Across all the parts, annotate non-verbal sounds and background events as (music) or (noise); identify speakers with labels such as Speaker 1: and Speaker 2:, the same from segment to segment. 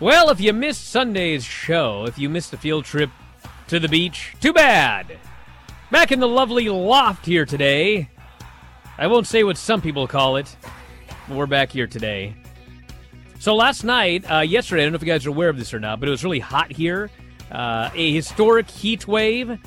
Speaker 1: Well, if you missed Sunday's show, if you missed the field trip to the beach, too bad. Back in the lovely loft here today. I won't say what some people call it, but we're back here today. So last night, uh, yesterday, I don't know if you guys are aware of this or not, but it was really hot here. Uh, a historic heat wave.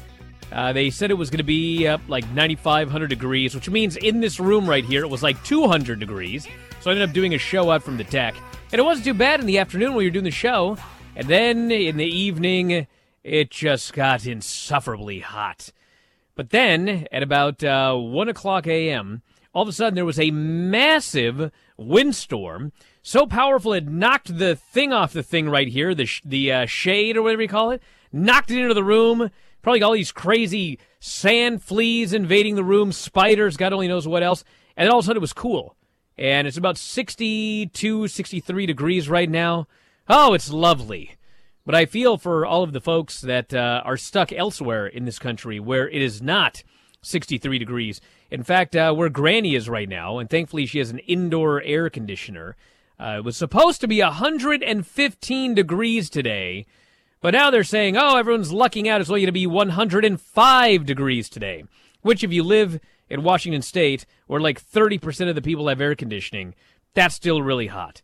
Speaker 1: Uh, they said it was going to be up like 9,500 degrees, which means in this room right here, it was like 200 degrees. So I ended up doing a show out from the deck. And it wasn't too bad in the afternoon when you were doing the show. And then in the evening, it just got insufferably hot. But then at about uh, 1 o'clock a.m., all of a sudden there was a massive windstorm. So powerful it knocked the thing off the thing right here, the, sh- the uh, shade or whatever you call it, knocked it into the room. Probably all these crazy sand fleas invading the room, spiders, God only knows what else. And then all of a sudden it was cool. And it's about 62, 63 degrees right now. Oh, it's lovely. But I feel for all of the folks that uh, are stuck elsewhere in this country where it is not 63 degrees. In fact, uh, where Granny is right now, and thankfully she has an indoor air conditioner, uh, it was supposed to be 115 degrees today. But now they're saying, oh, everyone's lucking out. It's only going to be 105 degrees today. Which, if you live in Washington State, where like 30% of the people have air conditioning, that's still really hot.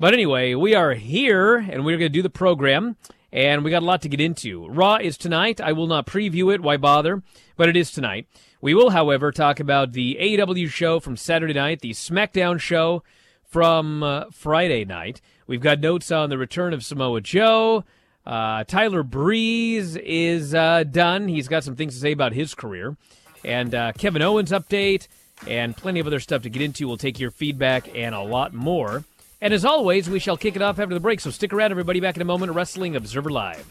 Speaker 1: But anyway, we are here and we're going to do the program, and we got a lot to get into. Raw is tonight. I will not preview it. Why bother? But it is tonight. We will, however, talk about the AEW show from Saturday night, the SmackDown show from uh, Friday night. We've got notes on the return of Samoa Joe. Uh, Tyler Breeze is uh, done. He's got some things to say about his career. And uh, Kevin Owens update and plenty of other stuff to get into. We'll take your feedback and a lot more. And as always, we shall kick it off after the break. So stick around, everybody. Back in a moment. Wrestling Observer Live.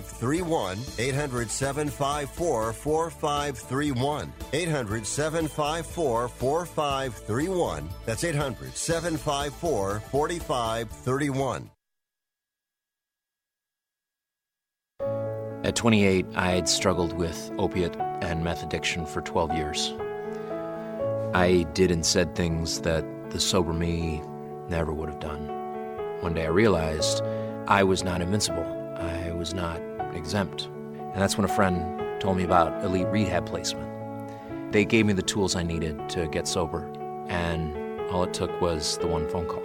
Speaker 2: 4531. 800 754 4531. 800 754 4531. That's 800 754 4531.
Speaker 3: At 28, I had struggled with opiate and meth addiction for 12 years. I did and said things that the sober me never would have done. One day I realized I was not invincible, was not exempt. And that's when a friend told me about elite rehab placement. They gave me the tools I needed to get sober, and all it took was the one phone call.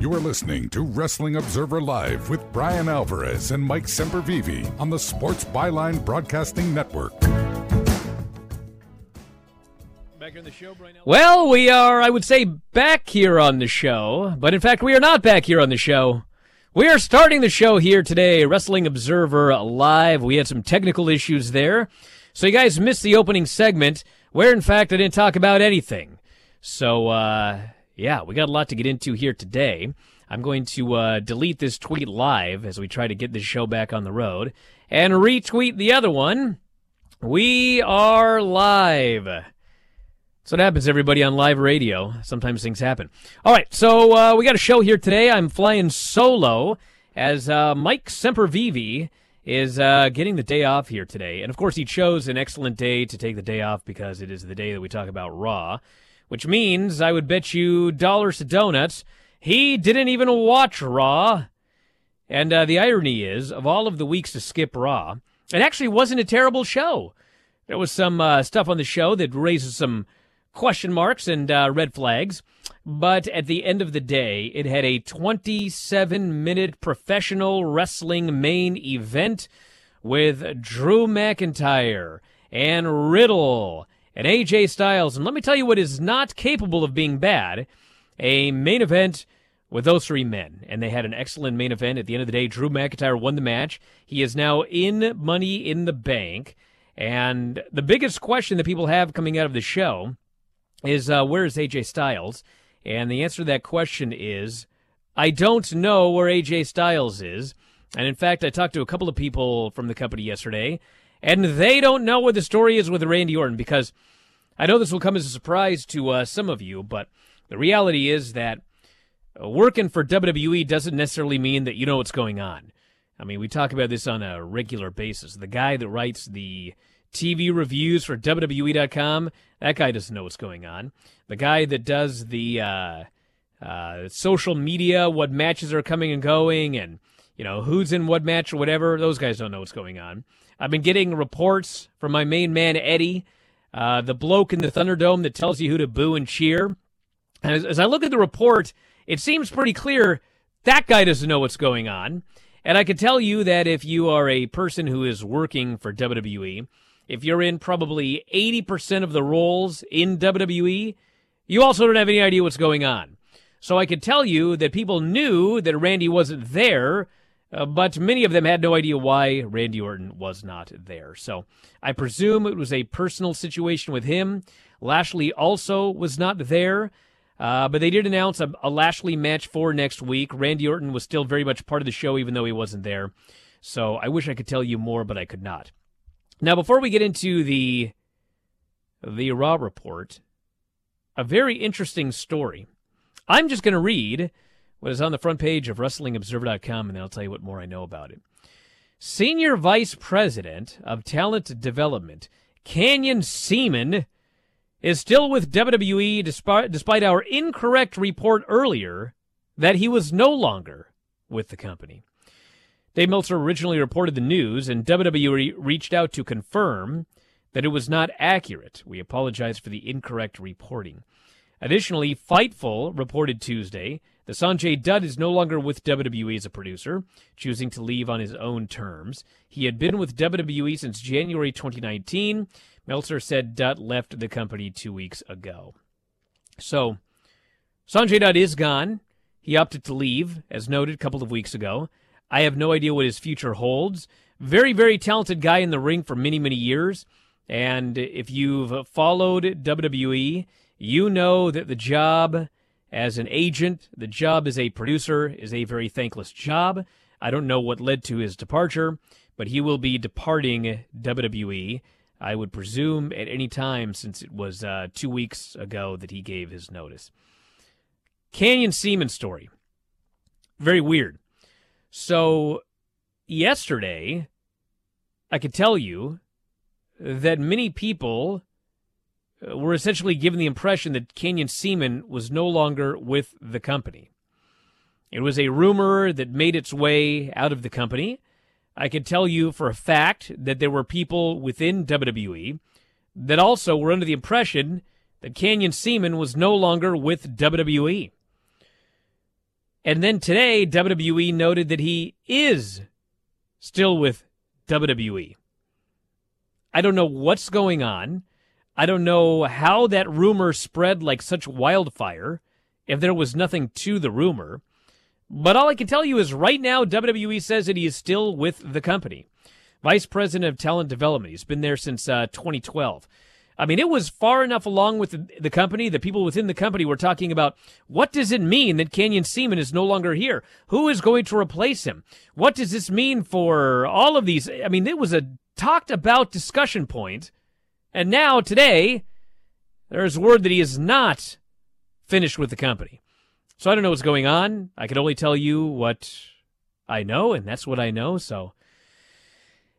Speaker 4: You are listening to Wrestling Observer Live with Bryan Alvarez and Mike Sempervive on the Sports Byline Broadcasting Network.
Speaker 1: Back on the show, Bryan. Well, we are, I would say, back here on the show, but in fact, we are not back here on the show. We are starting the show here today, Wrestling Observer Live. We had some technical issues there. So you guys missed the opening segment where, in fact, I didn't talk about anything. So, uh, yeah, we got a lot to get into here today. I'm going to uh, delete this tweet live as we try to get this show back on the road and retweet the other one. We are live. So what happens, everybody, on live radio. Sometimes things happen. All right, so uh, we got a show here today. I'm flying solo as uh, Mike Sempervive is uh, getting the day off here today. And of course, he chose an excellent day to take the day off because it is the day that we talk about Raw, which means I would bet you dollars to donuts he didn't even watch Raw. And uh, the irony is, of all of the weeks to skip Raw, it actually wasn't a terrible show. There was some uh, stuff on the show that raises some question marks and uh, red flags. But at the end of the day, it had a 27 minute professional wrestling main event with Drew McIntyre and Riddle and AJ Styles. And let me tell you what is not capable of being bad a main event with those three men. And they had an excellent main event. At the end of the day, Drew McIntyre won the match. He is now in Money in the Bank. And the biggest question that people have coming out of the show is uh, where is AJ Styles? And the answer to that question is I don't know where AJ Styles is. And in fact, I talked to a couple of people from the company yesterday, and they don't know what the story is with Randy Orton because I know this will come as a surprise to uh, some of you, but the reality is that working for WWE doesn't necessarily mean that you know what's going on. I mean, we talk about this on a regular basis. The guy that writes the TV reviews for WWE.com, that guy doesn't know what's going on. The guy that does the uh, uh, social media, what matches are coming and going, and you know who's in what match or whatever, those guys don't know what's going on. I've been getting reports from my main man Eddie, uh, the bloke in the Thunderdome that tells you who to boo and cheer. And as, as I look at the report, it seems pretty clear that guy doesn't know what's going on. And I can tell you that if you are a person who is working for WWE, if you're in probably 80% of the roles in WWE, you also don't have any idea what's going on. So I can tell you that people knew that Randy wasn't there, uh, but many of them had no idea why Randy Orton was not there. So I presume it was a personal situation with him. Lashley also was not there. Uh, but they did announce a, a Lashley match for next week. Randy Orton was still very much part of the show, even though he wasn't there. So I wish I could tell you more, but I could not. Now, before we get into the the Raw report, a very interesting story. I'm just going to read what is on the front page of WrestlingObserver.com, and then I'll tell you what more I know about it. Senior Vice President of Talent Development, Canyon Ceman, is still with WWE despite, despite our incorrect report earlier that he was no longer with the company. Dave Meltzer originally reported the news, and WWE reached out to confirm that it was not accurate. We apologize for the incorrect reporting. Additionally, Fightful reported Tuesday Sanjay Dutt is no longer with WWE as a producer, choosing to leave on his own terms. He had been with WWE since January 2019. Meltzer said Dutt left the company two weeks ago. So, Sanjay Dutt is gone. He opted to leave, as noted a couple of weeks ago. I have no idea what his future holds. Very, very talented guy in the ring for many, many years. And if you've followed WWE, you know that the job as an agent, the job as a producer, is a very thankless job. I don't know what led to his departure, but he will be departing WWE. I would presume at any time since it was uh, two weeks ago that he gave his notice. Canyon Ceman story. Very weird. So, yesterday, I could tell you that many people Uh, were essentially given the impression that Canyon Ceman was no longer with the company. It was a rumor that made its way out of the company. I can tell you for a fact that there were people within WWE that also were under the impression that Canyon Ceman was no longer with WWE. And then today, WWE noted that he is still with WWE. I don't know what's going on. I don't know how that rumor spread like such wildfire if there was nothing to the rumor. But all I can tell you is right now, WWE says that he is still with the company. Vice President of Talent Development. He's been there since uh, 2012. I mean, it was far enough along with the, the, company. The people within the company were talking about what does it mean that Canyon Ceman is no longer here? Who is going to replace him? What does this mean for all of these? I mean, it was a talked about discussion point, and now today there's word that he is not finished with the company. So I don't know what's going on. I can only tell you what I know, and that's what I know. So,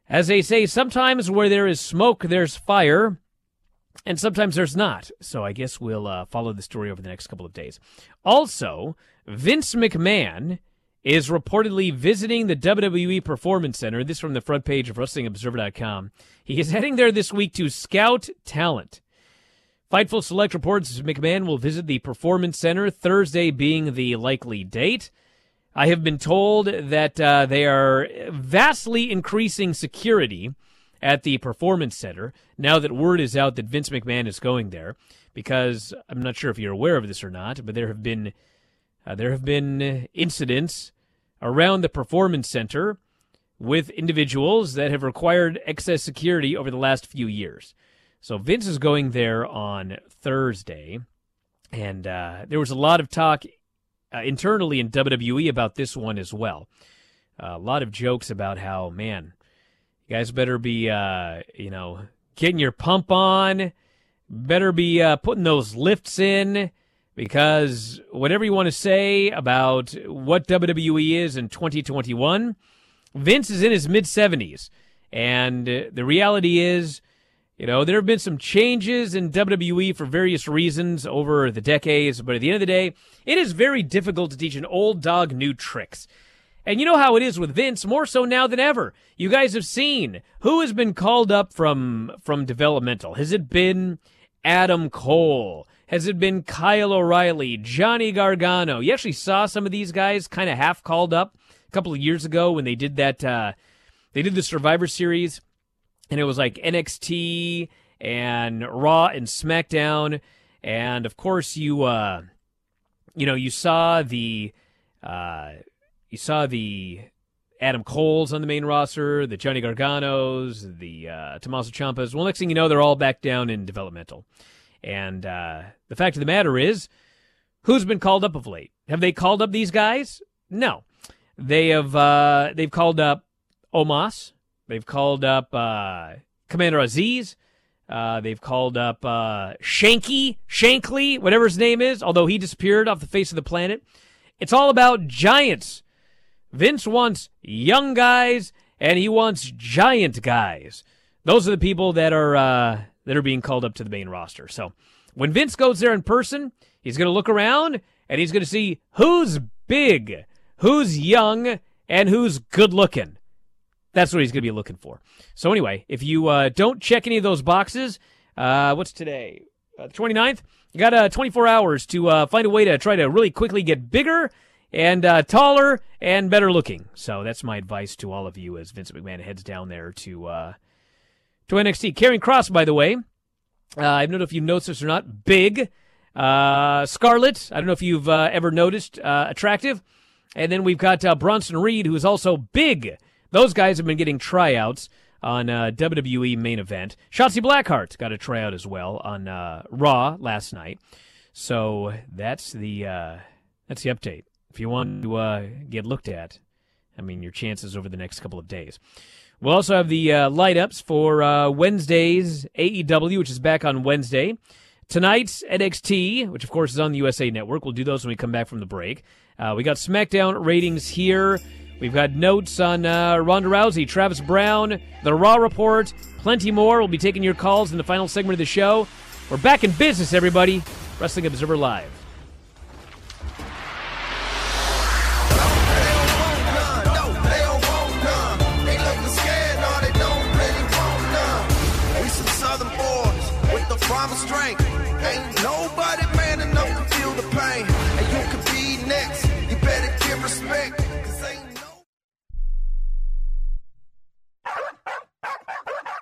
Speaker 1: as they say, sometimes where there is smoke, there's fire, and sometimes there's not. So I guess we'll uh, follow the story over the next couple of days. Also, Vince McMahon is reportedly visiting the WWE Performance Center. This from the front page of WrestlingObserver.com. He is heading there this week to scout talent. Fightful Select reports McMahon will visit the Performance Center, Thursday being the likely date. I have been told that uh, they are vastly increasing security at the Performance Center now that word is out that Vince McMahon is going there. Because I'm not sure if you're aware of this or not, but there have been uh, there have been incidents around the performance center with individuals that have required excess security over the last few years. So Vince is going there on Thursday, and uh, there was a lot of talk uh, internally in WWE about this one as well. Uh, a lot of jokes about how, man, you guys better be, uh, you know, getting your pump on, better be uh, putting those lifts in because whatever you want to say about what WWE is in 2021, Vince is in his mid 70s. And the reality is, you know, there have been some changes in WWE for various reasons over the decades, but at the end of the day, it is very difficult to teach an old dog new tricks. And you know how it is with Vince, more so now than ever. You guys have seen who has been called up from from developmental. Has it been Adam Cole? Has it been Kyle O'Reilly, Johnny Gargano? You actually saw some of these guys kind of half called up a couple of years ago when they did that. Uh, they did the Survivor Series, and it was like NXT and Raw and SmackDown, and of course you, uh, you know, you saw the, uh, you saw the Adam Cole's on the main roster, the Johnny Garganos, the uh, Tommaso Ciampas. Well, next thing you know, they're all back down in developmental. And uh, the fact of the matter is, who's been called up of late? Have they called up these guys? No. They have uh, they've called up Omos. They've called up uh, Commander Azeez. Uh, they've called up uh, Shanky, Shankly, whatever his name is, although he disappeared off the face of the planet. It's all about giants. Vince wants young guys, and he wants giant guys. Those are the people that are uh, that are being called up to the main roster. So when Vince goes there in person, he's going to look around and he's going to see who's big, who's young, and who's good looking. That's what he's going to be looking for. So anyway, if you uh, don't check any of those boxes, uh, what's today? Uh, the 29th? You got uh, 24 hours to uh, find a way to try to really quickly get bigger and uh, taller and better looking. So that's my advice to all of you as Vince McMahon heads down there to uh, to NXT. Karrion Kross, by the way, uh, I don't know if you've noticed this or not, big. Uh, Scarlett, I don't know if you've uh, ever noticed, uh, attractive. And then we've got uh, Bronson Reed, who is also big. Those guys have been getting tryouts on uh, WWE main event. Shotzi Blackheart got a tryout as well on Raw last night. So that's the that's the update. If you want to get looked at, I mean your chances over the next couple of days. We'll also have the uh, light ups for uh, Wednesday's AEW, which is back on Wednesday. Tonight's NXT, which of course is on the USA Network. We'll do those when we come back from the break. Uh, we got SmackDown ratings here. We've got notes on uh, Ronda Rousey, Travis Browne, the Raw Report, plenty more. We'll be taking your calls in the final segment of the show. We're back in business, everybody. Wrestling Observer Live.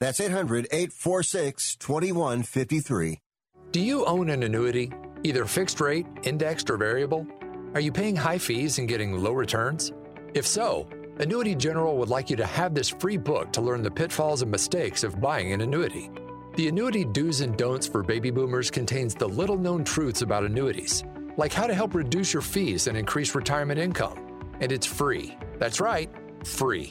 Speaker 2: That's 800 846 2153.
Speaker 5: Do you own an annuity, either fixed rate, indexed, or variable? Are you paying high fees and getting low returns? If so, Annuity General would like you to have this free book to learn the pitfalls and mistakes of buying an annuity. The Annuity Do's and Don'ts for Baby Boomers contains the little known truths about annuities, like how to help reduce your fees and increase retirement income. And it's free. That's right, free.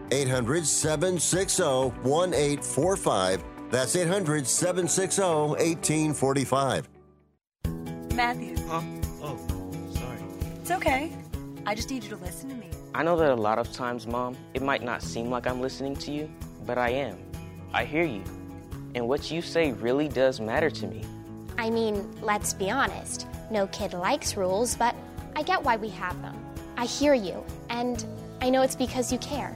Speaker 2: 800 760 1845. That's 800 760 1845.
Speaker 6: Matthew,
Speaker 7: Huh? Oh, sorry.
Speaker 6: it's okay. I just need you to listen to me.
Speaker 8: I know that a lot of times, Mom, it might not seem like I'm listening to you, but I am. I hear you. And what you say really does matter to me.
Speaker 9: I mean, let's be honest. No kid likes rules, but I get why we have them. I hear you, and I know it's because you care.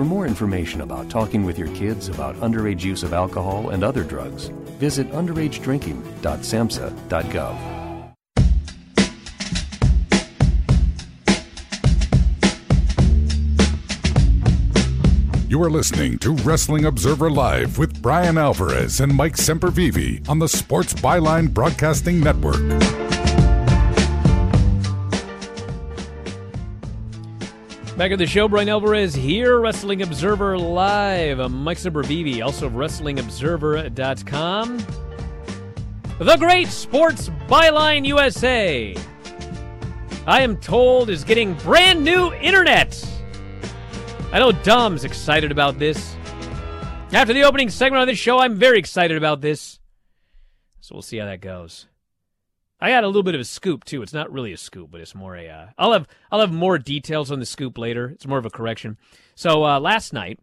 Speaker 10: For more information about talking with your kids about underage use of alcohol and other drugs, visit underagedrinking.samhsa.gov.
Speaker 4: You are listening to Wrestling Observer Live with Bryan Alvarez and Mike Sempervive on the Sports Byline Broadcasting Network.
Speaker 1: Back at the show, Bryan Alvarez here, Wrestling Observer Live. I'm Mike Sempervive, also of WrestlingObserver.com. The Great Sports Byline USA, I am told, is getting brand new internet. I know Dom's excited about this. After the opening segment of this show, I'm very excited about this. So we'll see how that goes. I got a little bit of a scoop too. It's not really a scoop, but it's more a. Uh, I'll have I'll have more details on the scoop later. It's more of a correction. So uh, last night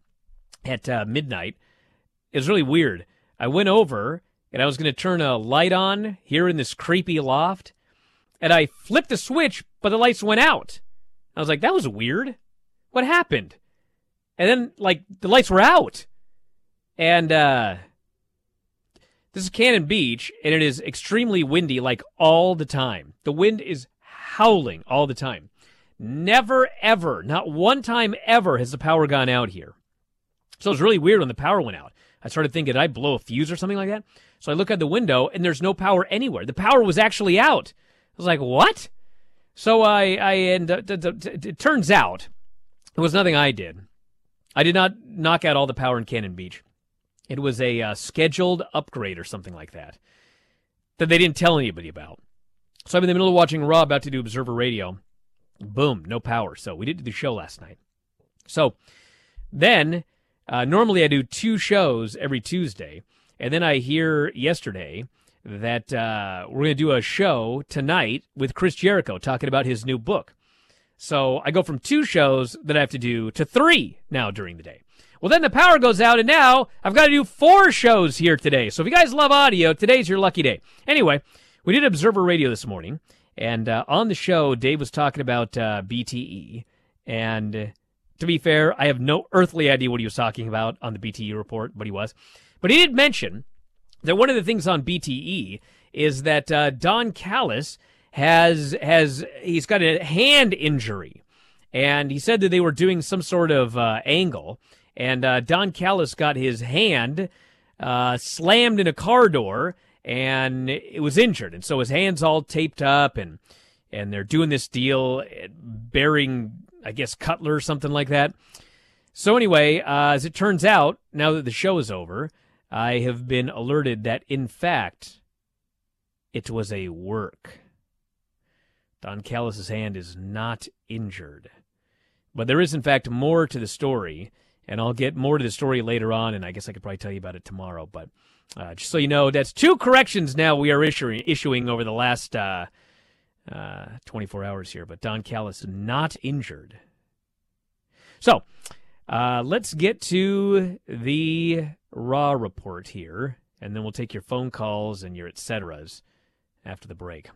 Speaker 1: at uh, midnight, it was really weird. I went over and I was going to turn a light on here in this creepy loft, and I flipped the switch, but the lights went out. I was like, that was weird. What happened? And then like the lights were out. And uh this is Cannon Beach and it is extremely windy like all the time. The wind is howling all the time. Never ever, not one time ever has the power gone out here. So it was really weird when the power went out. I started thinking, did I blow a fuse or something like that? So I look out the window and there's no power anywhere. The power was actually out. I was like, what? So I, I, and uh, it turns out it was nothing I did. I did not knock out all the power in Cannon Beach. It was a uh, scheduled upgrade or something like that that they didn't tell anybody about. So I'm in the middle of watching Raw, about to do Observer Radio. Boom, no power. So we didn't do the show last night. So then, uh, normally I do two shows every Tuesday, and then I hear yesterday that uh, we're going to do a show tonight with Chris Jericho talking about his new book. So I go from two shows that I have to do to three now during the day. Well, then the power goes out, and now I've got to do four shows here today. So if you guys love audio, today's your lucky day. Anyway, we did Observer Radio this morning, and uh, on the show, Dave was talking about uh, BTE. And to be fair, I have no earthly idea what he was talking about on the BTE report, but he was. But he did mention that one of the things on BTE is that uh, Don Callis has has he's got a hand injury, and he said that they were doing some sort of uh, angle, and uh, Don Callis got his hand uh, slammed in a car door, and it was injured, and so his hands all taped up, and and they're doing this deal, bearing I guess Cutler or something like that. So anyway, uh, as it turns out, now that the show is over, I have been alerted that in fact it was a work. Don Callis's hand is not injured. But there is, in fact, more to the story, and I'll get more to the story later on, and I guess I could probably tell you about it tomorrow. But uh, just so you know, that's two corrections now we are issuing, issuing over the last uh, uh, 24 hours here. But Don Callis not injured. So uh, let's get to the Raw report here, and then we'll take your phone calls and your et ceteras after the break.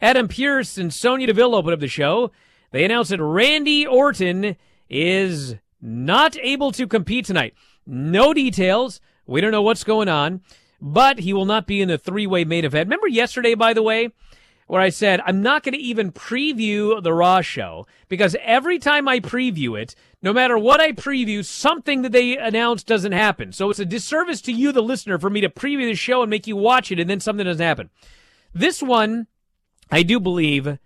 Speaker 1: Adam Pearce and Sonya Deville open up the show. They announce that Randy Orton is not able to compete tonight. No details. We don't know what's going on, but he will not be in the three way main event. Remember yesterday, by the way, where I said I'm not going to even preview the Raw show because every time I preview it, no matter what I preview, something that they announce doesn't happen. So it's a disservice to you, the listener, for me to preview the show and make you watch it and then something doesn't happen. This one, I do believe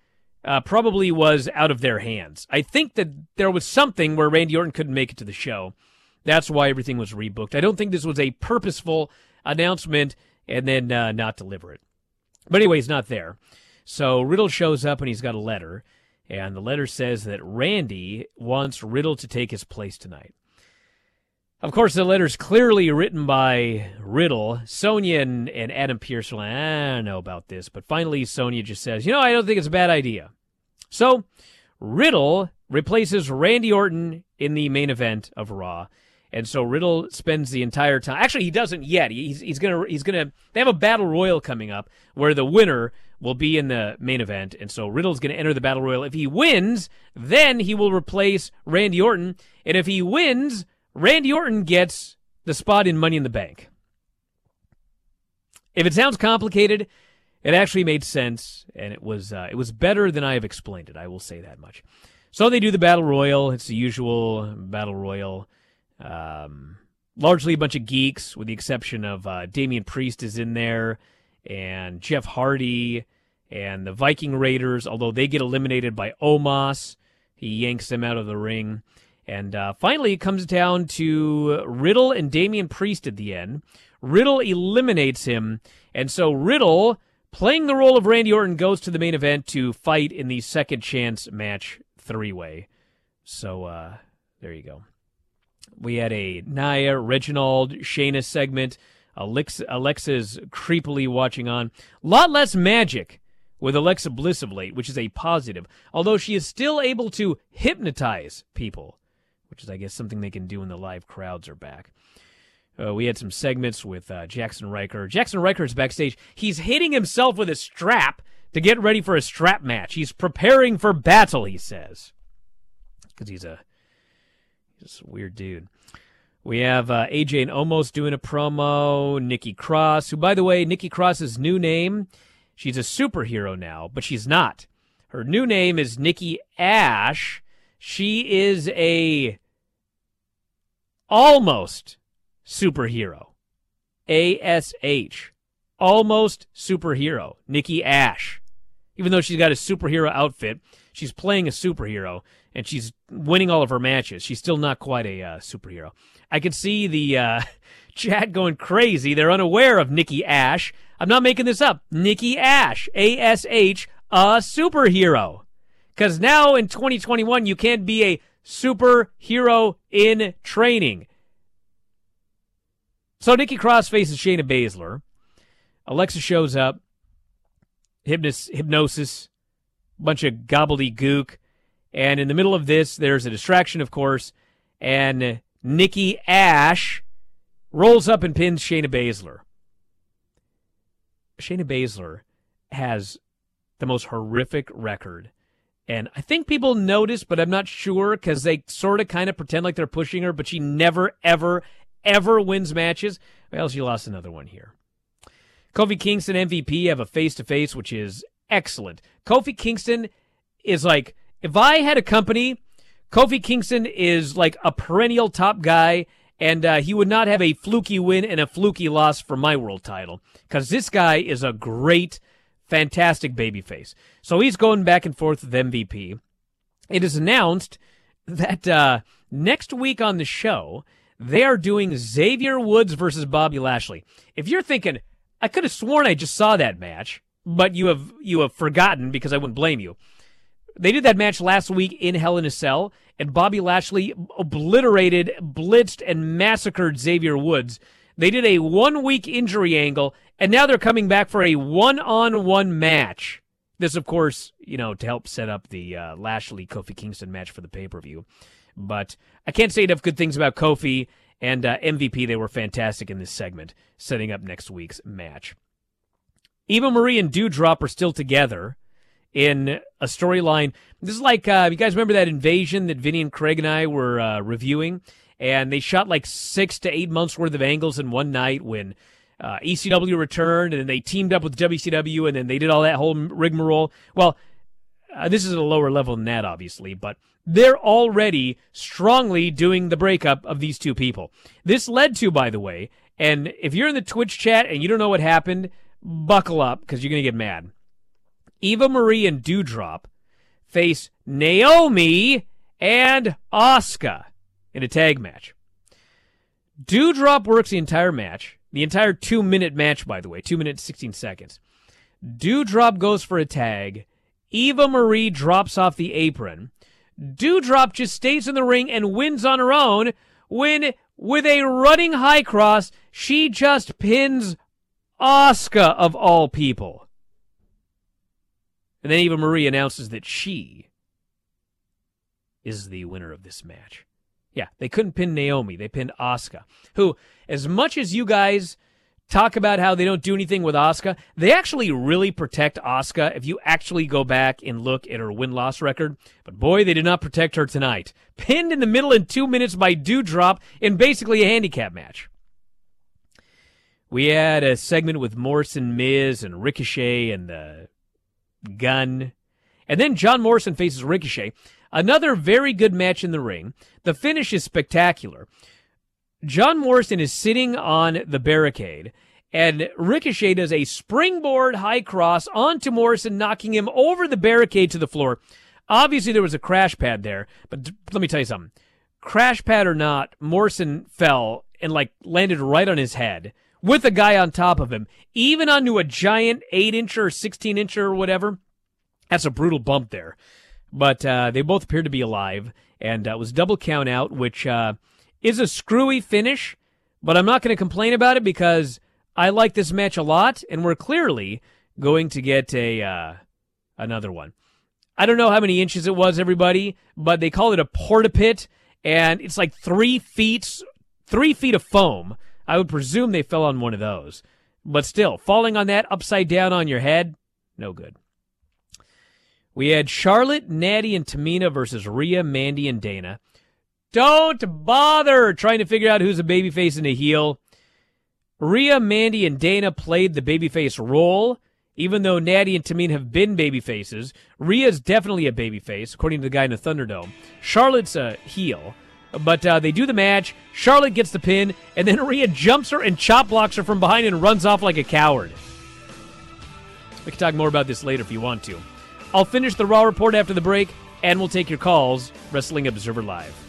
Speaker 1: uh, probably was out of their hands. I think that there was something where Randy Orton couldn't make it to the show. That's why everything was rebooked. I don't think this was a purposeful announcement and then uh, not deliver it. But anyway, he's not there. So Riddle shows up and he's got a letter. And the letter says that Randy wants Riddle to take his place tonight. Of course, the letter's clearly written by Riddle. Sonya and, and Adam Pearce are like, I don't know about this. But finally, Sonya just says, you know, I don't think it's a bad idea. So, Riddle replaces Randy Orton in the main event of Raw. And so Riddle spends the entire time. Actually, he doesn't yet. He's he's gonna he's gonna. They have a battle royal coming up where the winner will be in the main event, and so Riddle's gonna enter the battle royal. If he wins, then he will replace Randy Orton, and if he wins, Randy Orton gets the spot in Money in the Bank. If it sounds complicated, it actually made sense, and it was uh, it was better than I have explained it. I will say that much. So they do the battle royal. It's the usual battle royal. Um, largely a bunch of geeks, with the exception of uh, Damian Priest is in there, and Jeff Hardy, and the Viking Raiders. Although they get eliminated by Omos, he yanks them out of the ring. And uh, finally, it comes down to Riddle and Damian Priest at the end. Riddle eliminates him, and so Riddle, playing the role of Randy Orton, goes to the main event to fight in the second chance match three way. So uh, there you go. We had a Nia, Reginald, Shayna segment. Alexa, Alexa's creepily watching on. Lot less magic with Alexa Bliss of late, which is a positive. Although she is still able to hypnotize people, which is, I guess, something they can do when the live crowds are back. Uh, we had some segments with uh, Jaxson Ryker. Jaxson Ryker is backstage. He's hitting himself with a strap to get ready for a strap match. He's preparing for battle, he says. Because he's a just a weird dude. We have uh, AJ and Omos doing a promo. Nikki Cross, who, by the way, Nikki Cross's new name, she's a superhero now, but she's not. Her new name is Nikki Ash. She is a almost superhero. A S H. Almost superhero. Nikki Ash. Even though she's got a superhero outfit, she's playing a superhero and she's winning all of her matches. She's still not quite a uh, superhero. I can see the uh, (laughs) chat going crazy. They're unaware of Nikki Ash. I'm not making this up. Nikki Ash, A S H, a superhero. Because now in 2021, you can't be a superhero in training. So Nikki Cross faces Shayna Baszler. Alexa shows up. Hypnos- hypnosis. Bunch of gobbledygook. And in the middle of this, there's a distraction, of course, and Nikki Ash rolls up and pins Shayna Baszler. Shayna Baszler has the most horrific record. And I think people notice, but I'm not sure because they sort of kind of pretend like they're pushing her, but she never, ever, ever wins matches. Well, she lost another one here. Kofi Kingston MVP have a face to face, which is excellent. Kofi Kingston is like if I had a company, Kofi Kingston is like a perennial top guy, and uh, he would not have a fluky win and a fluky loss for my world title because this guy is a great, fantastic babyface. So he's going back and forth with MVP. It is announced that uh, next week on the show, they are doing Xavier Woods versus Bobby Lashley. If you're thinking, I could have sworn I just saw that match, but you have you have forgotten because I wouldn't blame you. They did that match last week in Hell in a Cell, and Bobby Lashley obliterated, blitzed, and massacred Xavier Woods. They did a one week injury angle, and now they're coming back for a one on one match. This, of course, you know, to help set up the uh, Lashley Kofi Kingston match for the pay per view. But I can't say enough good things about Kofi and uh, MVP. They were fantastic in this segment, setting up next week's match. Eva Marie and Doudrop are still together in a storyline. This is like, uh, you guys remember that invasion that Vinny and Craig and I were uh, reviewing? And they shot like six to eight months worth of angles in one night when uh, ECW returned and then they teamed up with WCW and then they did all that whole rigmarole. Well, uh, this is a lower level than that, obviously, but they're already strongly doing the breakup of these two people. This led to, by the way, and if you're in the Twitch chat and you don't know what happened, buckle up because you're going to get mad. Eva Marie and Doudrop face Naomi and Asuka in a tag match. Doudrop works the entire match, the entire two minute match, by the way, two minutes, 16 seconds. Doudrop goes for a tag. Eva Marie drops off the apron. Doudrop just stays in the ring and wins on her own when, with a running high cross, she just pins Asuka of all people. And then Eva Marie announces that she is the winner of this match. Yeah, they couldn't pin Naomi. They pinned Asuka, who, as much as you guys talk about how they don't do anything with Asuka, they actually really protect Asuka if you actually go back and look at her win loss record. But boy, they did not protect her tonight. Pinned in the middle in two minutes by Doudrop in basically a handicap match. We had a segment with Morrison, Miz, and Ricochet and the gun. And then John Morrison faces Ricochet. Another very good match in the ring. The finish is spectacular. John Morrison is sitting on the barricade, and Ricochet does a springboard high cross onto Morrison, knocking him over the barricade to the floor. Obviously, there was a crash pad there, but let me tell you something. Crash pad or not, Morrison fell and like landed right on his head with a guy on top of him, even onto a giant 8 inch or 16 inch or whatever. That's a brutal bump there. But uh, they both appeared to be alive, and uh, it was double count out, which uh, is a screwy finish, but I'm not going to complain about it because I like this match a lot, and we're clearly going to get a uh, another one. I don't know how many inches it was, everybody, but they call it a porta pit, and it's like three feet, three feet of foam. I would presume they fell on one of those, but still, falling on that upside down on your head, no good. We had Charlotte, Natty, and Tamina versus Rhea, Mandy, and Dana. Don't bother trying to figure out who's a babyface and a heel. Rhea, Mandy, and Dana played the babyface role, even though Natty and Tamina have been babyfaces. Rhea's definitely a babyface, according to the guy in the Thunderdome. Charlotte's a heel. But uh, they do the match. Charlotte gets the pin, and then (laughs) Rhea jumps her and chop blocks her from behind and runs off like a coward. We can talk more about this later if you want to. I'll finish the Raw report after the break, and we'll take your calls. Wrestling Observer Live.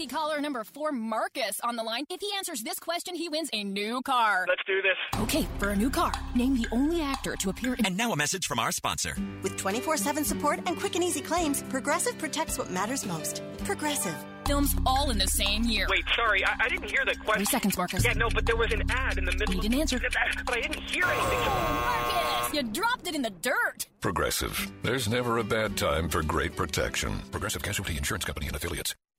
Speaker 11: Lucky caller number four, Marcus, on the line. If he answers this question, he wins a new car.
Speaker 12: Let's do this.
Speaker 11: Okay, for a new car, name the only actor to appear in.
Speaker 13: And now a message from our sponsor.
Speaker 14: With 24 7 support and quick and easy claims, Progressive protects what matters most. Progressive.
Speaker 11: Films all in the same year.
Speaker 12: Wait, sorry, I, I didn't hear the question.
Speaker 11: Three seconds, Marcus.
Speaker 12: Yeah, no, but there was an ad in the middle.
Speaker 11: You didn't answer.
Speaker 12: But I didn't hear anything.
Speaker 11: Oh, Marcus, you dropped it in the dirt.
Speaker 4: Progressive. There's never a bad time for great protection. Progressive Casualty Insurance Company and affiliates.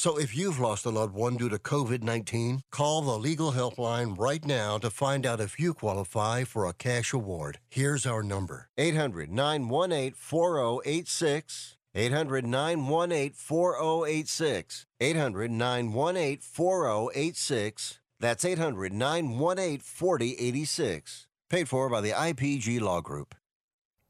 Speaker 2: So if you've lost a loved one due to COVID 19, call the legal helpline right now to find out if you qualify for a cash award. Here's our number 800 918 4086. 800 918 4086. 800 918 4086. That's 800 918 4086. Paid for by the IPG Law Group.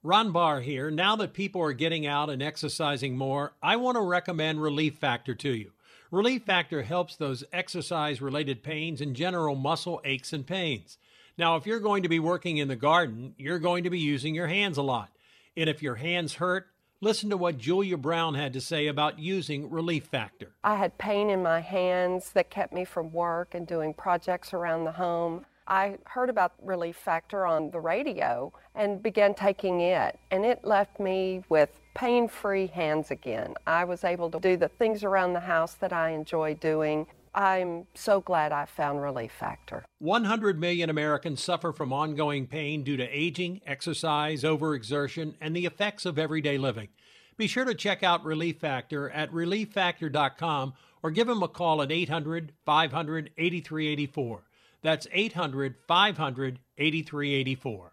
Speaker 15: Ron Barr here. Now that people are getting out and exercising more, I want to recommend Relief Factor to you. Relief Factor helps those exercise related pains and general muscle aches and pains. Now, if you're going to be working in the garden, you're going to be using your hands a lot. And if your hands hurt, listen to what Julia Brown had to say about using Relief Factor.
Speaker 16: I had pain in my hands that kept me from work and doing projects around the home. I heard about Relief Factor on the radio and began taking it, and it left me with pain free hands again. I was able to do the things around the house that I enjoy doing. I'm so glad I found Relief Factor.
Speaker 15: 100 million Americans suffer from ongoing pain due to aging, exercise, overexertion, and the effects of everyday living. Be sure to check out Relief Factor at relieffactor.com or give them a call at 800 500 8384. That's 800 500 8384.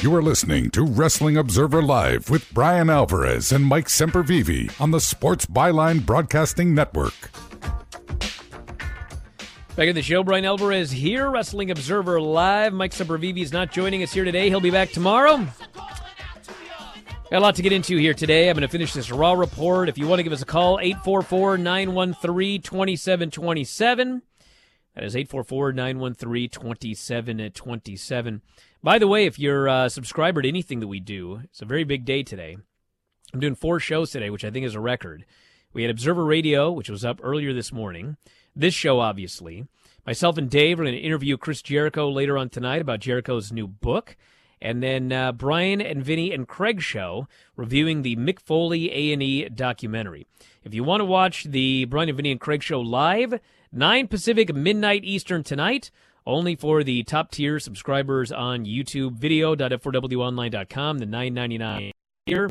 Speaker 4: You are listening to Wrestling Observer Live with Bryan Alvarez and Mike Sempervive on the Sports Byline Broadcasting Network.
Speaker 1: Back in the show, Bryan Alvarez here, Wrestling Observer Live. Mike Sempervive is not joining us here today. He'll be back tomorrow. Got a lot to get into here today. I'm going to finish this Raw report. If you want to give us a call, 844 913 2727. That is 844 913 2727. By the way, if you're a subscriber to anything that we do, it's a very big day today. I'm doing four shows today, which I think is a record. We had Observer Radio, which was up earlier this morning. This show, obviously. Myself and Dave are going to interview Chris Jericho later on tonight about Jericho's new book. And then uh, Bryan and Vinny and Craig show reviewing the Mick Foley A&E documentary. If you want to watch the Bryan and Vinny and Craig show live, 9 Pacific, midnight Eastern tonight, only for the top tier subscribers on YouTube, video.f4wonline.com, the 9.99 here.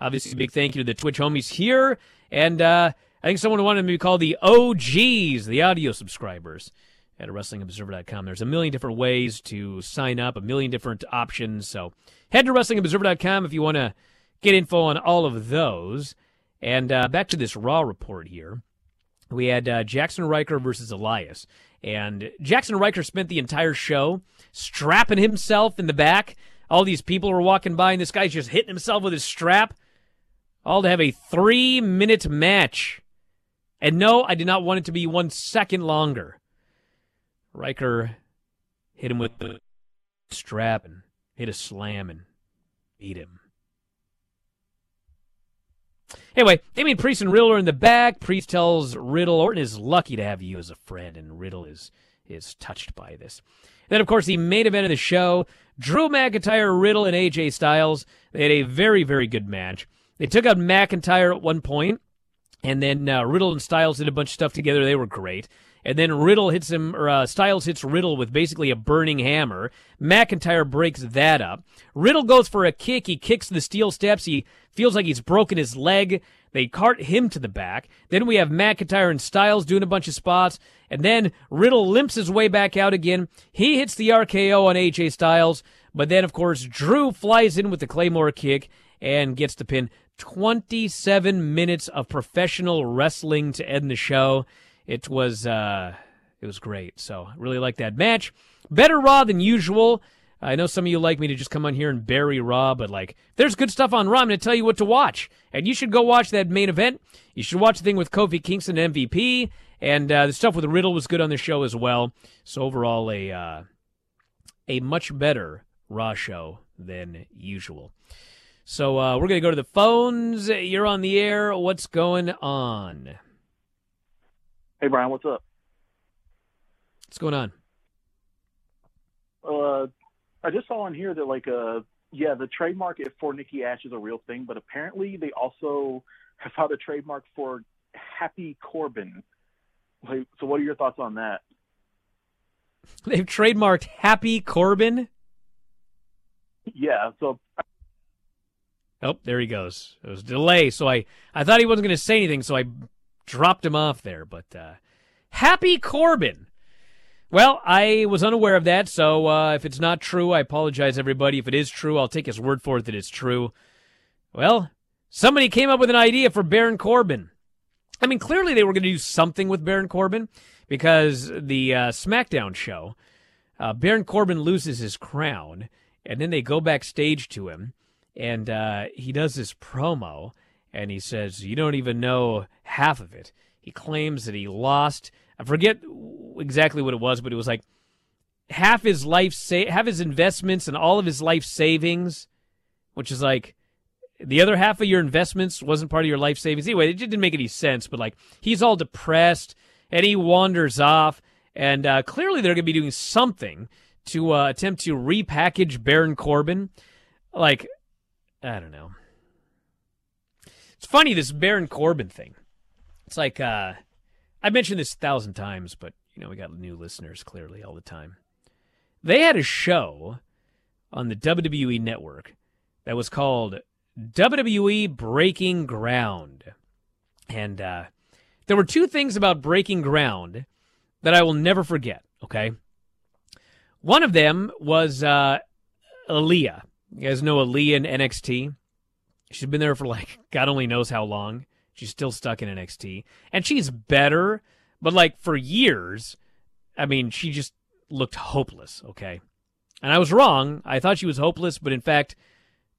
Speaker 1: Obviously, big thank you to the Twitch homies here. And uh, I think someone wanted me to call the OGs, the audio subscribers at WrestlingObserver.com. There's a million different ways to sign up, a million different options. So head to WrestlingObserver.com if you want to get info on all of those. And uh, back to this Raw report here. We had uh, Jaxson Ryker versus Elias. And Jaxson Ryker spent the entire show strapping himself in the back. All these people were walking by, and this guy's just hitting himself with his strap. All to have a three minute match. And no, I did not want it to be one second longer. Ryker hit him with the strap and hit a slam and beat him. Anyway, Damian Priest and Riddle are in the back. Priest tells Riddle Orton is lucky to have you as a friend, and Riddle is is touched by this. Then, of course, the main event of the show: Drew McIntyre, Riddle, and AJ Styles. They had a very, very good match. They took out McIntyre at one point, and then uh, Riddle and Styles did a bunch of stuff together. They were great. And then Riddle hits him, or uh, Styles hits Riddle with basically a burning hammer. McIntyre breaks that up. Riddle goes for a kick. He kicks the steel steps. He feels like he's broken his leg. They cart him to the back. Then we have McIntyre and Styles doing a bunch of spots. And then Riddle limps his way back out again. He hits the RKO on AJ Styles. But then, of course, Drew flies in with the Claymore kick and gets the pin. 27 minutes of professional wrestling to end the show. It was uh, it was great. So really like that match. Better Raw than usual. I know some of you like me to just come on here and bury Raw, but like, there's good stuff on Raw. I'm going to tell you what to watch, and you should go watch that main event. You should watch the thing with Kofi Kingston MVP, and uh, the stuff with Riddle was good on the show as well. So overall, a uh, a much better Raw show than usual. So uh, we're going to go to the phones. You're on the air. What's going on?
Speaker 13: Hey Bryan, what's up?
Speaker 1: What's going on?
Speaker 13: Uh, I just saw on here that like uh yeah, the trademark for Nikki Ash is a real thing, but apparently they also (laughs) have found a trademark for Happy Corbin. Like, so what are your thoughts on that? (laughs)
Speaker 1: They've trademarked Happy Corbin.
Speaker 13: Yeah, so
Speaker 1: Oh, there he goes. It was delay, so I I thought he wasn't going to say anything, so I dropped him off there. But uh, Happy Corbin. Well, I was unaware of that, so uh, if it's not true, I apologize, everybody. If it is true, I'll take his word for it that it's true. Well, somebody came up with an idea for Baron Corbin. I mean, clearly they were going to do something with Baron Corbin because the uh, SmackDown show, uh, Baron Corbin loses his crown, and then they go backstage to him, and uh, he does this promo, and he says, "You don't even know half of it." He claims that he lost. I forget exactly what it was, but it was like half his life, sa- half his investments, and all of his life savings, which is like the other half of your investments wasn't part of your life savings. Anyway, it didn't make any sense. But like he's all depressed and he wanders off, and uh, clearly they're going to be doing something to uh, attempt to repackage Baron Corbin. Like, I don't know. Funny this Baron Corbin thing. It's like uh, I mentioned this a thousand times, but you know we got new listeners clearly all the time. They had a show on the WWE network that was called WWE Breaking Ground. And uh, there were two things about Breaking Ground that I will never forget, okay? One of them was uh, Aliyah. You guys know Aliyah in NXT? She's been there for like God only knows how long. She's still stuck in NXT. And she's better, but like for years, I mean, she just looked hopeless, okay? And I was wrong. I thought she was hopeless, but in fact,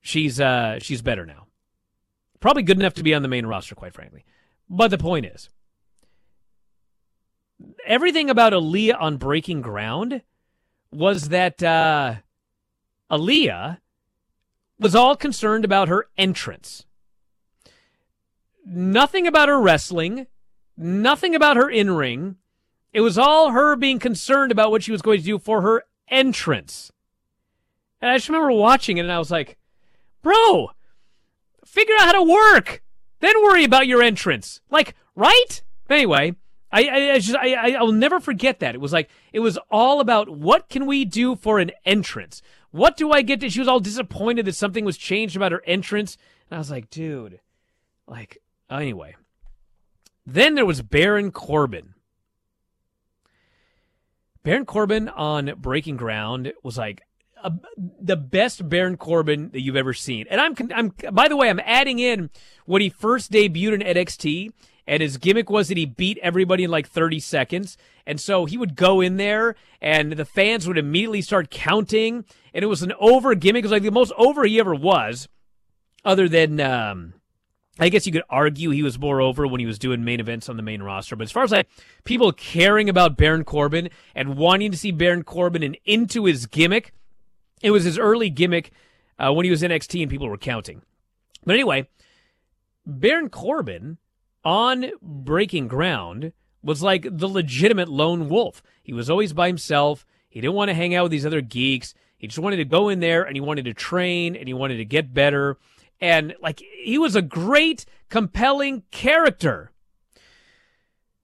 Speaker 1: she's uh she's better now. Probably good enough to be on the main roster, quite frankly. But the point is, everything about Aliyah on Breaking Ground was that uh, Aliyah was all concerned about her entrance. Nothing about her wrestling, nothing about her in ring. It was all her being concerned about what she was going to do for her entrance. And I just remember watching it and I was like, bro, figure out how to work. Then worry about your entrance. Like, right? Anyway, I, I, I just, I, I, will never forget that. It was like, it was all about what can we do for an entrance? What do I get to? She was all disappointed that something was changed about her entrance. And I was like, dude, like, anyway. Then there was Baron Corbin. Baron Corbin on Breaking Ground was like a, the best Baron Corbin that you've ever seen. And I'm, I'm, by the way, I'm adding in when he first debuted in NXT, and his gimmick was that he beat everybody in like 30 seconds. And so he would go in there, and the fans would immediately start counting, and it was an over gimmick. It was like the most over he ever was, other than, um, I guess you could argue he was more over when he was doing main events on the main roster. But as far as like people caring about Baron Corbin and wanting to see Baron Corbin and into his gimmick, it was his early gimmick uh, when he was NXT and people were counting. But anyway, Baron Corbin on Breaking Ground was like the legitimate lone wolf. He was always by himself. He didn't want to hang out with these other geeks. He just wanted to go in there and he wanted to train and he wanted to get better. And like he was a great, compelling character.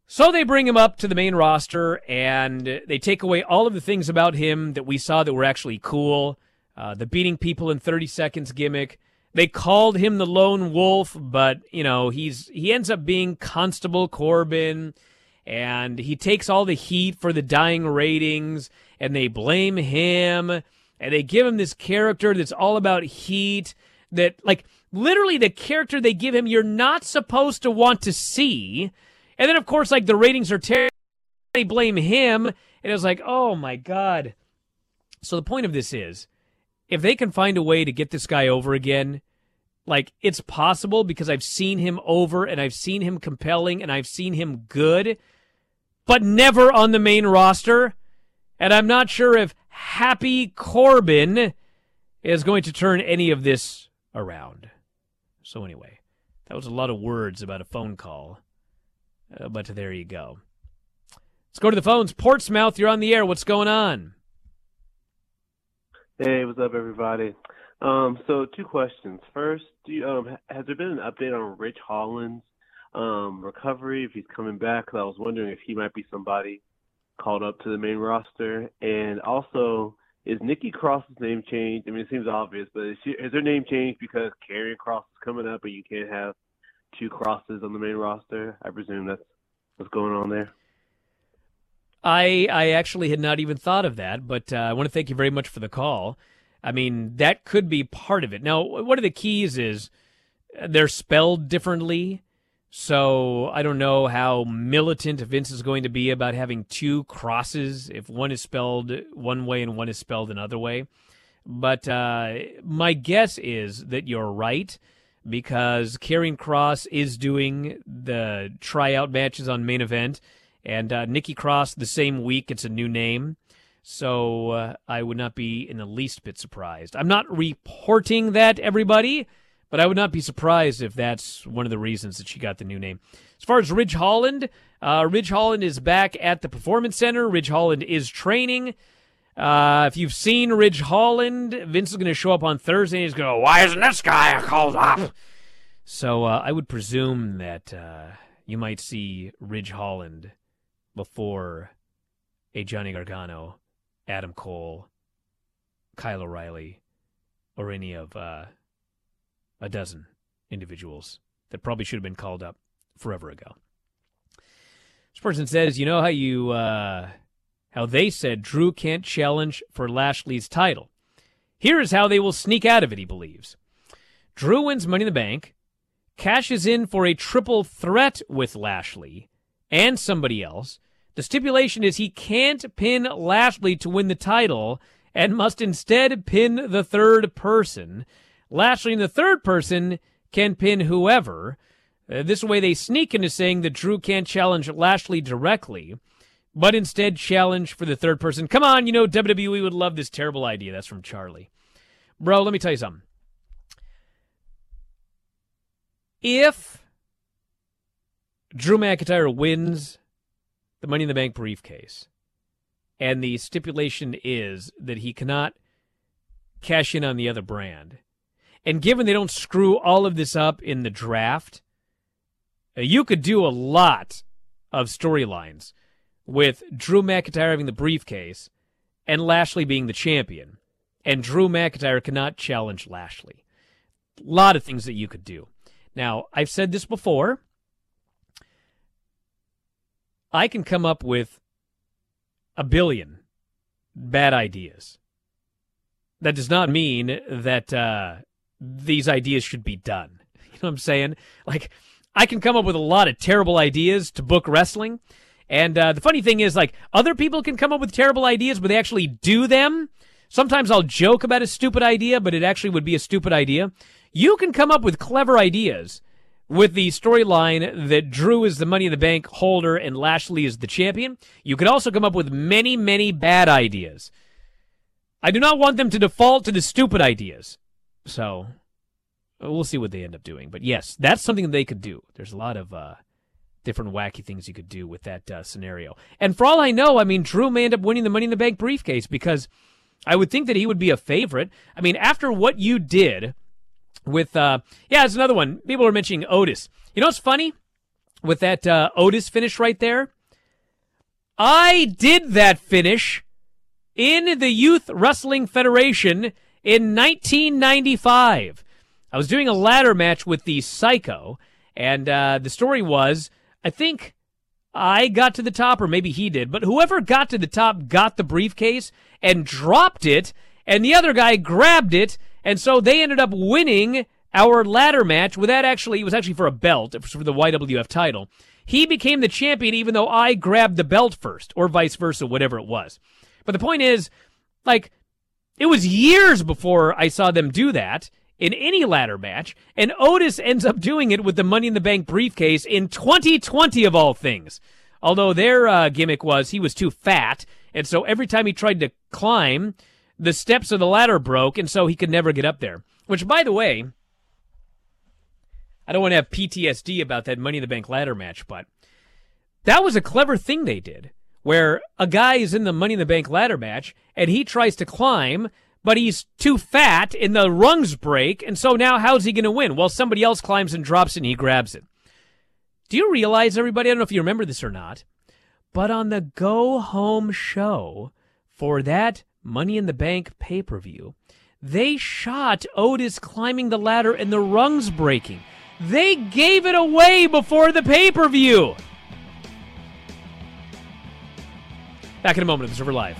Speaker 1: So they bring him up to the main roster and they take away all of the things about him that we saw that were actually cool. Uh, the beating people in 30 seconds gimmick. They called him the lone wolf, but you know, he's he ends up being Constable Corbin and he takes all the heat for the dying ratings and they blame him and they give him this character that's all about heat that like literally the character they give him you're not supposed to want to see. And then of course like the ratings are terrible. They blame him and it was like, "Oh my god." So the point of this is if they can find a way to get this guy over again, like it's possible because I've seen him over and I've seen him compelling and I've seen him good, but never on the main roster. And I'm not sure if Happy Corbin is going to turn any of this around. So, anyway, that was a lot of words about a phone call. Uh, but there you go. Let's go to the phones. Portsmouth, you're on the air. What's going on?
Speaker 17: Hey, what's up, everybody? Um, so, two questions. First, you, um, has there been an update on Ridge Holland's um, recovery, if he's coming back? I was wondering if he might be somebody called up to the main roster. And also, is Nikki Cross's name changed? I mean, it seems obvious, but is, she, is her name changed because Karrion Kross is coming up and you can't have two crosses on the main roster? I presume that's what's going on there.
Speaker 1: I I actually had not even thought of that, but uh, I want to thank you very much for the call. I mean, that could be part of it. Now, one of the keys is they're spelled differently. So I don't know how militant Vince is going to be about having two crosses if one is spelled one way and one is spelled another way. But uh, my guess is that you're right because Karrion Kross is doing the tryout matches on main event, and uh, Nikki Cross the same week it's a new name. So uh, I would not be in the least bit surprised. I'm not reporting that everybody, but I would not be surprised if that's one of the reasons that she got the new name. As far as Ridge Holland, uh, Ridge Holland is back at the Performance Center. Ridge Holland is training. Uh, if you've seen Ridge Holland, Vince is going to show up on Thursday. And he's going to go, "Why isn't this guy called up?" So uh, I would presume that uh, you might see Ridge Holland before a Johnny Gargano, Adam Cole, Kyle O'Reilly, or any of uh, a dozen individuals that probably should have been called up forever ago. This person says, "You know how you." Uh, how they said Drew can't challenge for Lashley's title. Here is how they will sneak out of it, he believes. Drew wins Money in the Bank, cashes in for a triple threat with Lashley and somebody else. The stipulation is he can't pin Lashley to win the title and must instead pin the third person. Lashley and the third person can pin whoever. Uh, this way, they sneak into saying that Drew can't challenge Lashley directly but instead challenge for the third person. Come on, you know, WWE would love this terrible idea. That's from Charlie. Bro, let me tell you something. If Drew McIntyre wins the Money in the Bank briefcase, and the stipulation is that he cannot cash in on the other brand, and given they don't screw all of this up in the draft, uh, you could do a lot of storylines with Drew McIntyre having the briefcase and Lashley being the champion. And Drew McIntyre cannot challenge Lashley. A lot of things that you could do. Now, I've said this before. I can come up with a billion bad ideas. That does not mean that uh, these ideas should be done. (laughs) You know what I'm saying? Like, I can come up with a lot of terrible ideas to book wrestling. And uh, the funny thing is, like, other people can come up with terrible ideas, but they actually do them. Sometimes I'll joke about a stupid idea, but it actually would be a stupid idea. You can come up with clever ideas with the storyline that Drew is the Money in the Bank holder and Lashley is the champion. You could also come up with many, many bad ideas. I do not want them to default to the stupid ideas. So we'll see what they end up doing. But yes, that's something they could do. There's a lot of uh, different wacky things you could do with that uh, scenario. And for all I know, I mean, Drew may end up winning the Money in the Bank briefcase because I would think that he would be a favorite. I mean, after what you did with, uh, yeah, it's another one. People are mentioning Otis. You know what's funny with that uh, Otis finish right there? I did that finish in the Youth Wrestling Federation in 1995. I was doing a ladder match with the Psycho, and uh, the story was I think I got to the top, or maybe he did, but whoever got to the top got the briefcase and dropped it, and the other guy grabbed it, and so they ended up winning our ladder match with that actually, it was actually for a belt, for the YWF title. He became the champion even though I grabbed the belt first, or vice versa, whatever it was. But the point is, like, it was years before I saw them do that in any ladder match, and Otis ends up doing it with the Money in the Bank briefcase in 2020 of all things. Although their uh, gimmick was he was too fat, and so every time he tried to climb, the steps of the ladder broke, and so he could never get up there. Which, by the way, I don't want to have PTSD about that Money in the Bank ladder match, but that was a clever thing they did, where a guy is in the Money in the Bank ladder match, and he tries to climb, but he's too fat and the rungs break, and so now how's he going to win? Well, somebody else climbs and drops and he grabs it. Do you realize, everybody? I don't know if you remember this or not, but on the go home show for that Money in the Bank pay per view, they shot Otis climbing the ladder and the rungs breaking. They gave it away before the pay per view. Back in a moment, Observer Live.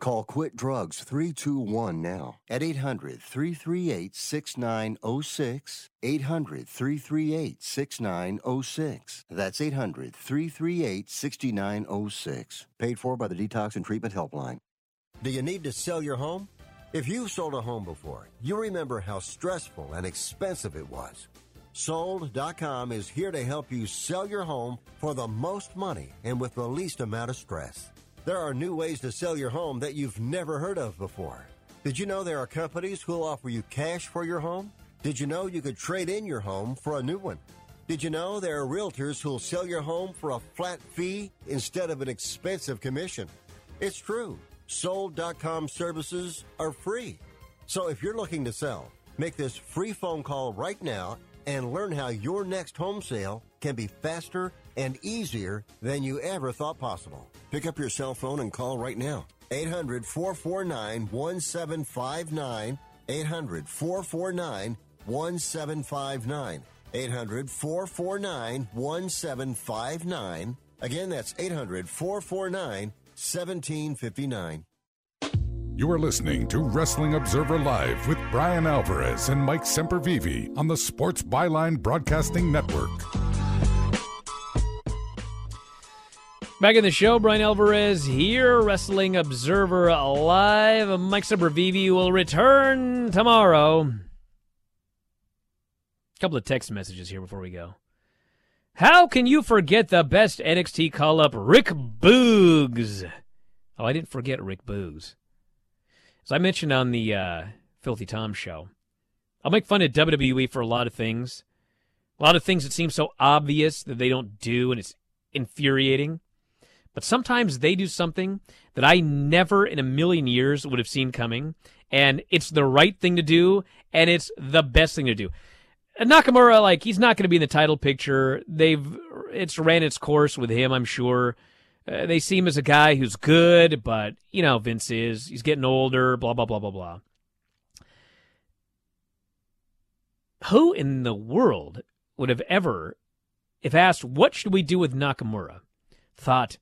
Speaker 2: Call Quit Drugs 321 now at 800 338 6906. 800 338 6906. That's 800 338 6906. Paid for by the Detox and Treatment Helpline. Do you need to sell your home? If you've sold a home before, you remember how stressful and expensive it was. Sold.com is here to help you sell your home for the most money and with the least amount of stress. There are new ways to sell your home that you've never heard of before. Did you know there are companies who'll offer you cash for your home? Did you know you could trade in your home for a new one? Did you know there are realtors who'll sell your home for a flat fee instead of an expensive commission? It's true. Sold.com services are free. So if you're looking to sell, make this free phone call right now and learn how your next home sale can be faster and easier than you ever thought possible. Pick up your cell phone and call right now. 800 449 1759. 800 449 1759. 800 449 1759. Again, that's 800 449 1759.
Speaker 4: You are listening to Wrestling Observer Live with Bryan Alvarez and Mike Sempervive on the Sports Byline Broadcasting Network.
Speaker 1: Back in the show, Bryan Alvarez here, Wrestling Observer Live. Mike Sempervive will return tomorrow. A couple of text messages here before we go. How can you forget the best NXT call up, Rick Boogs? Oh, I didn't forget Rick Boogs. As I mentioned on the uh, Filthy Tom show, I'll make fun of WWE for a lot of things. A lot of things that seem so obvious that they don't do, and it's infuriating. But sometimes they do something that I never in a million years would have seen coming, and it's the right thing to do, and it's the best thing to do. And Nakamura, like he's not going to be in the title picture. They've it's ran its course with him, I'm sure. Uh, they see him as a guy who's good, but you know Vince is. He's getting older. Blah blah blah blah blah. Who in the world would have ever, if asked what should we do with Nakamura, thought,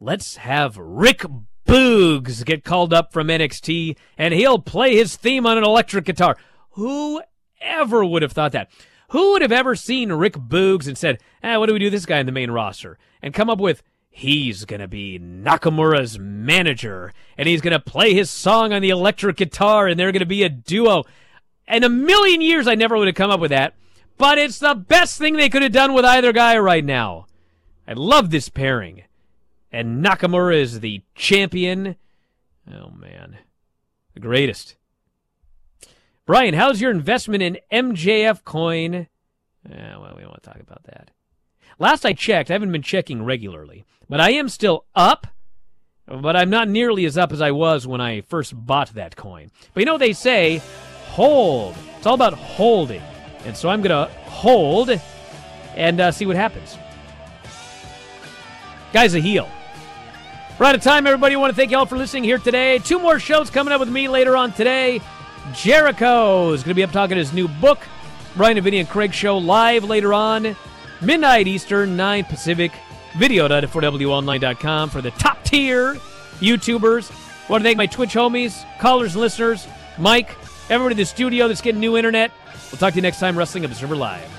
Speaker 1: let's have Rick Boogs get called up from NXT and he'll play his theme on an electric guitar. Who ever would have thought that? Who would have ever seen Rick Boogs and said, eh, what do we do with this guy in the main roster? And come up with, he's going to be Nakamura's manager and he's going to play his song on the electric guitar and they're going to be a duo. In a million years, I never would have come up with that, but it's the best thing they could have done with either guy right now. I love this pairing. And Nakamura is the champion. Oh, man. The greatest. Bryan, how's your investment in MJF coin? Eh, well, we don't want to talk about that. Last I checked, I haven't been checking regularly, but I am still up but I'm not nearly as up as I was when I first bought that coin. But you know they say? Hold. It's all about holding. And so I'm to hold and uh, see what happens. Guy's a heel. We're out of time, everybody. I want to thank you all for listening here today. Two more shows coming up with me later on today. Jericho is going to be up talking his new book. Bryan Vinny and Craig show live later on. Midnight Eastern, 9 Pacific. Video.4WOnline.com for the top tier YouTubers. I want to thank my Twitch homies, callers, listeners, Mike, everybody in the studio that's getting new internet. We'll talk to you next time, Wrestling Observer Live.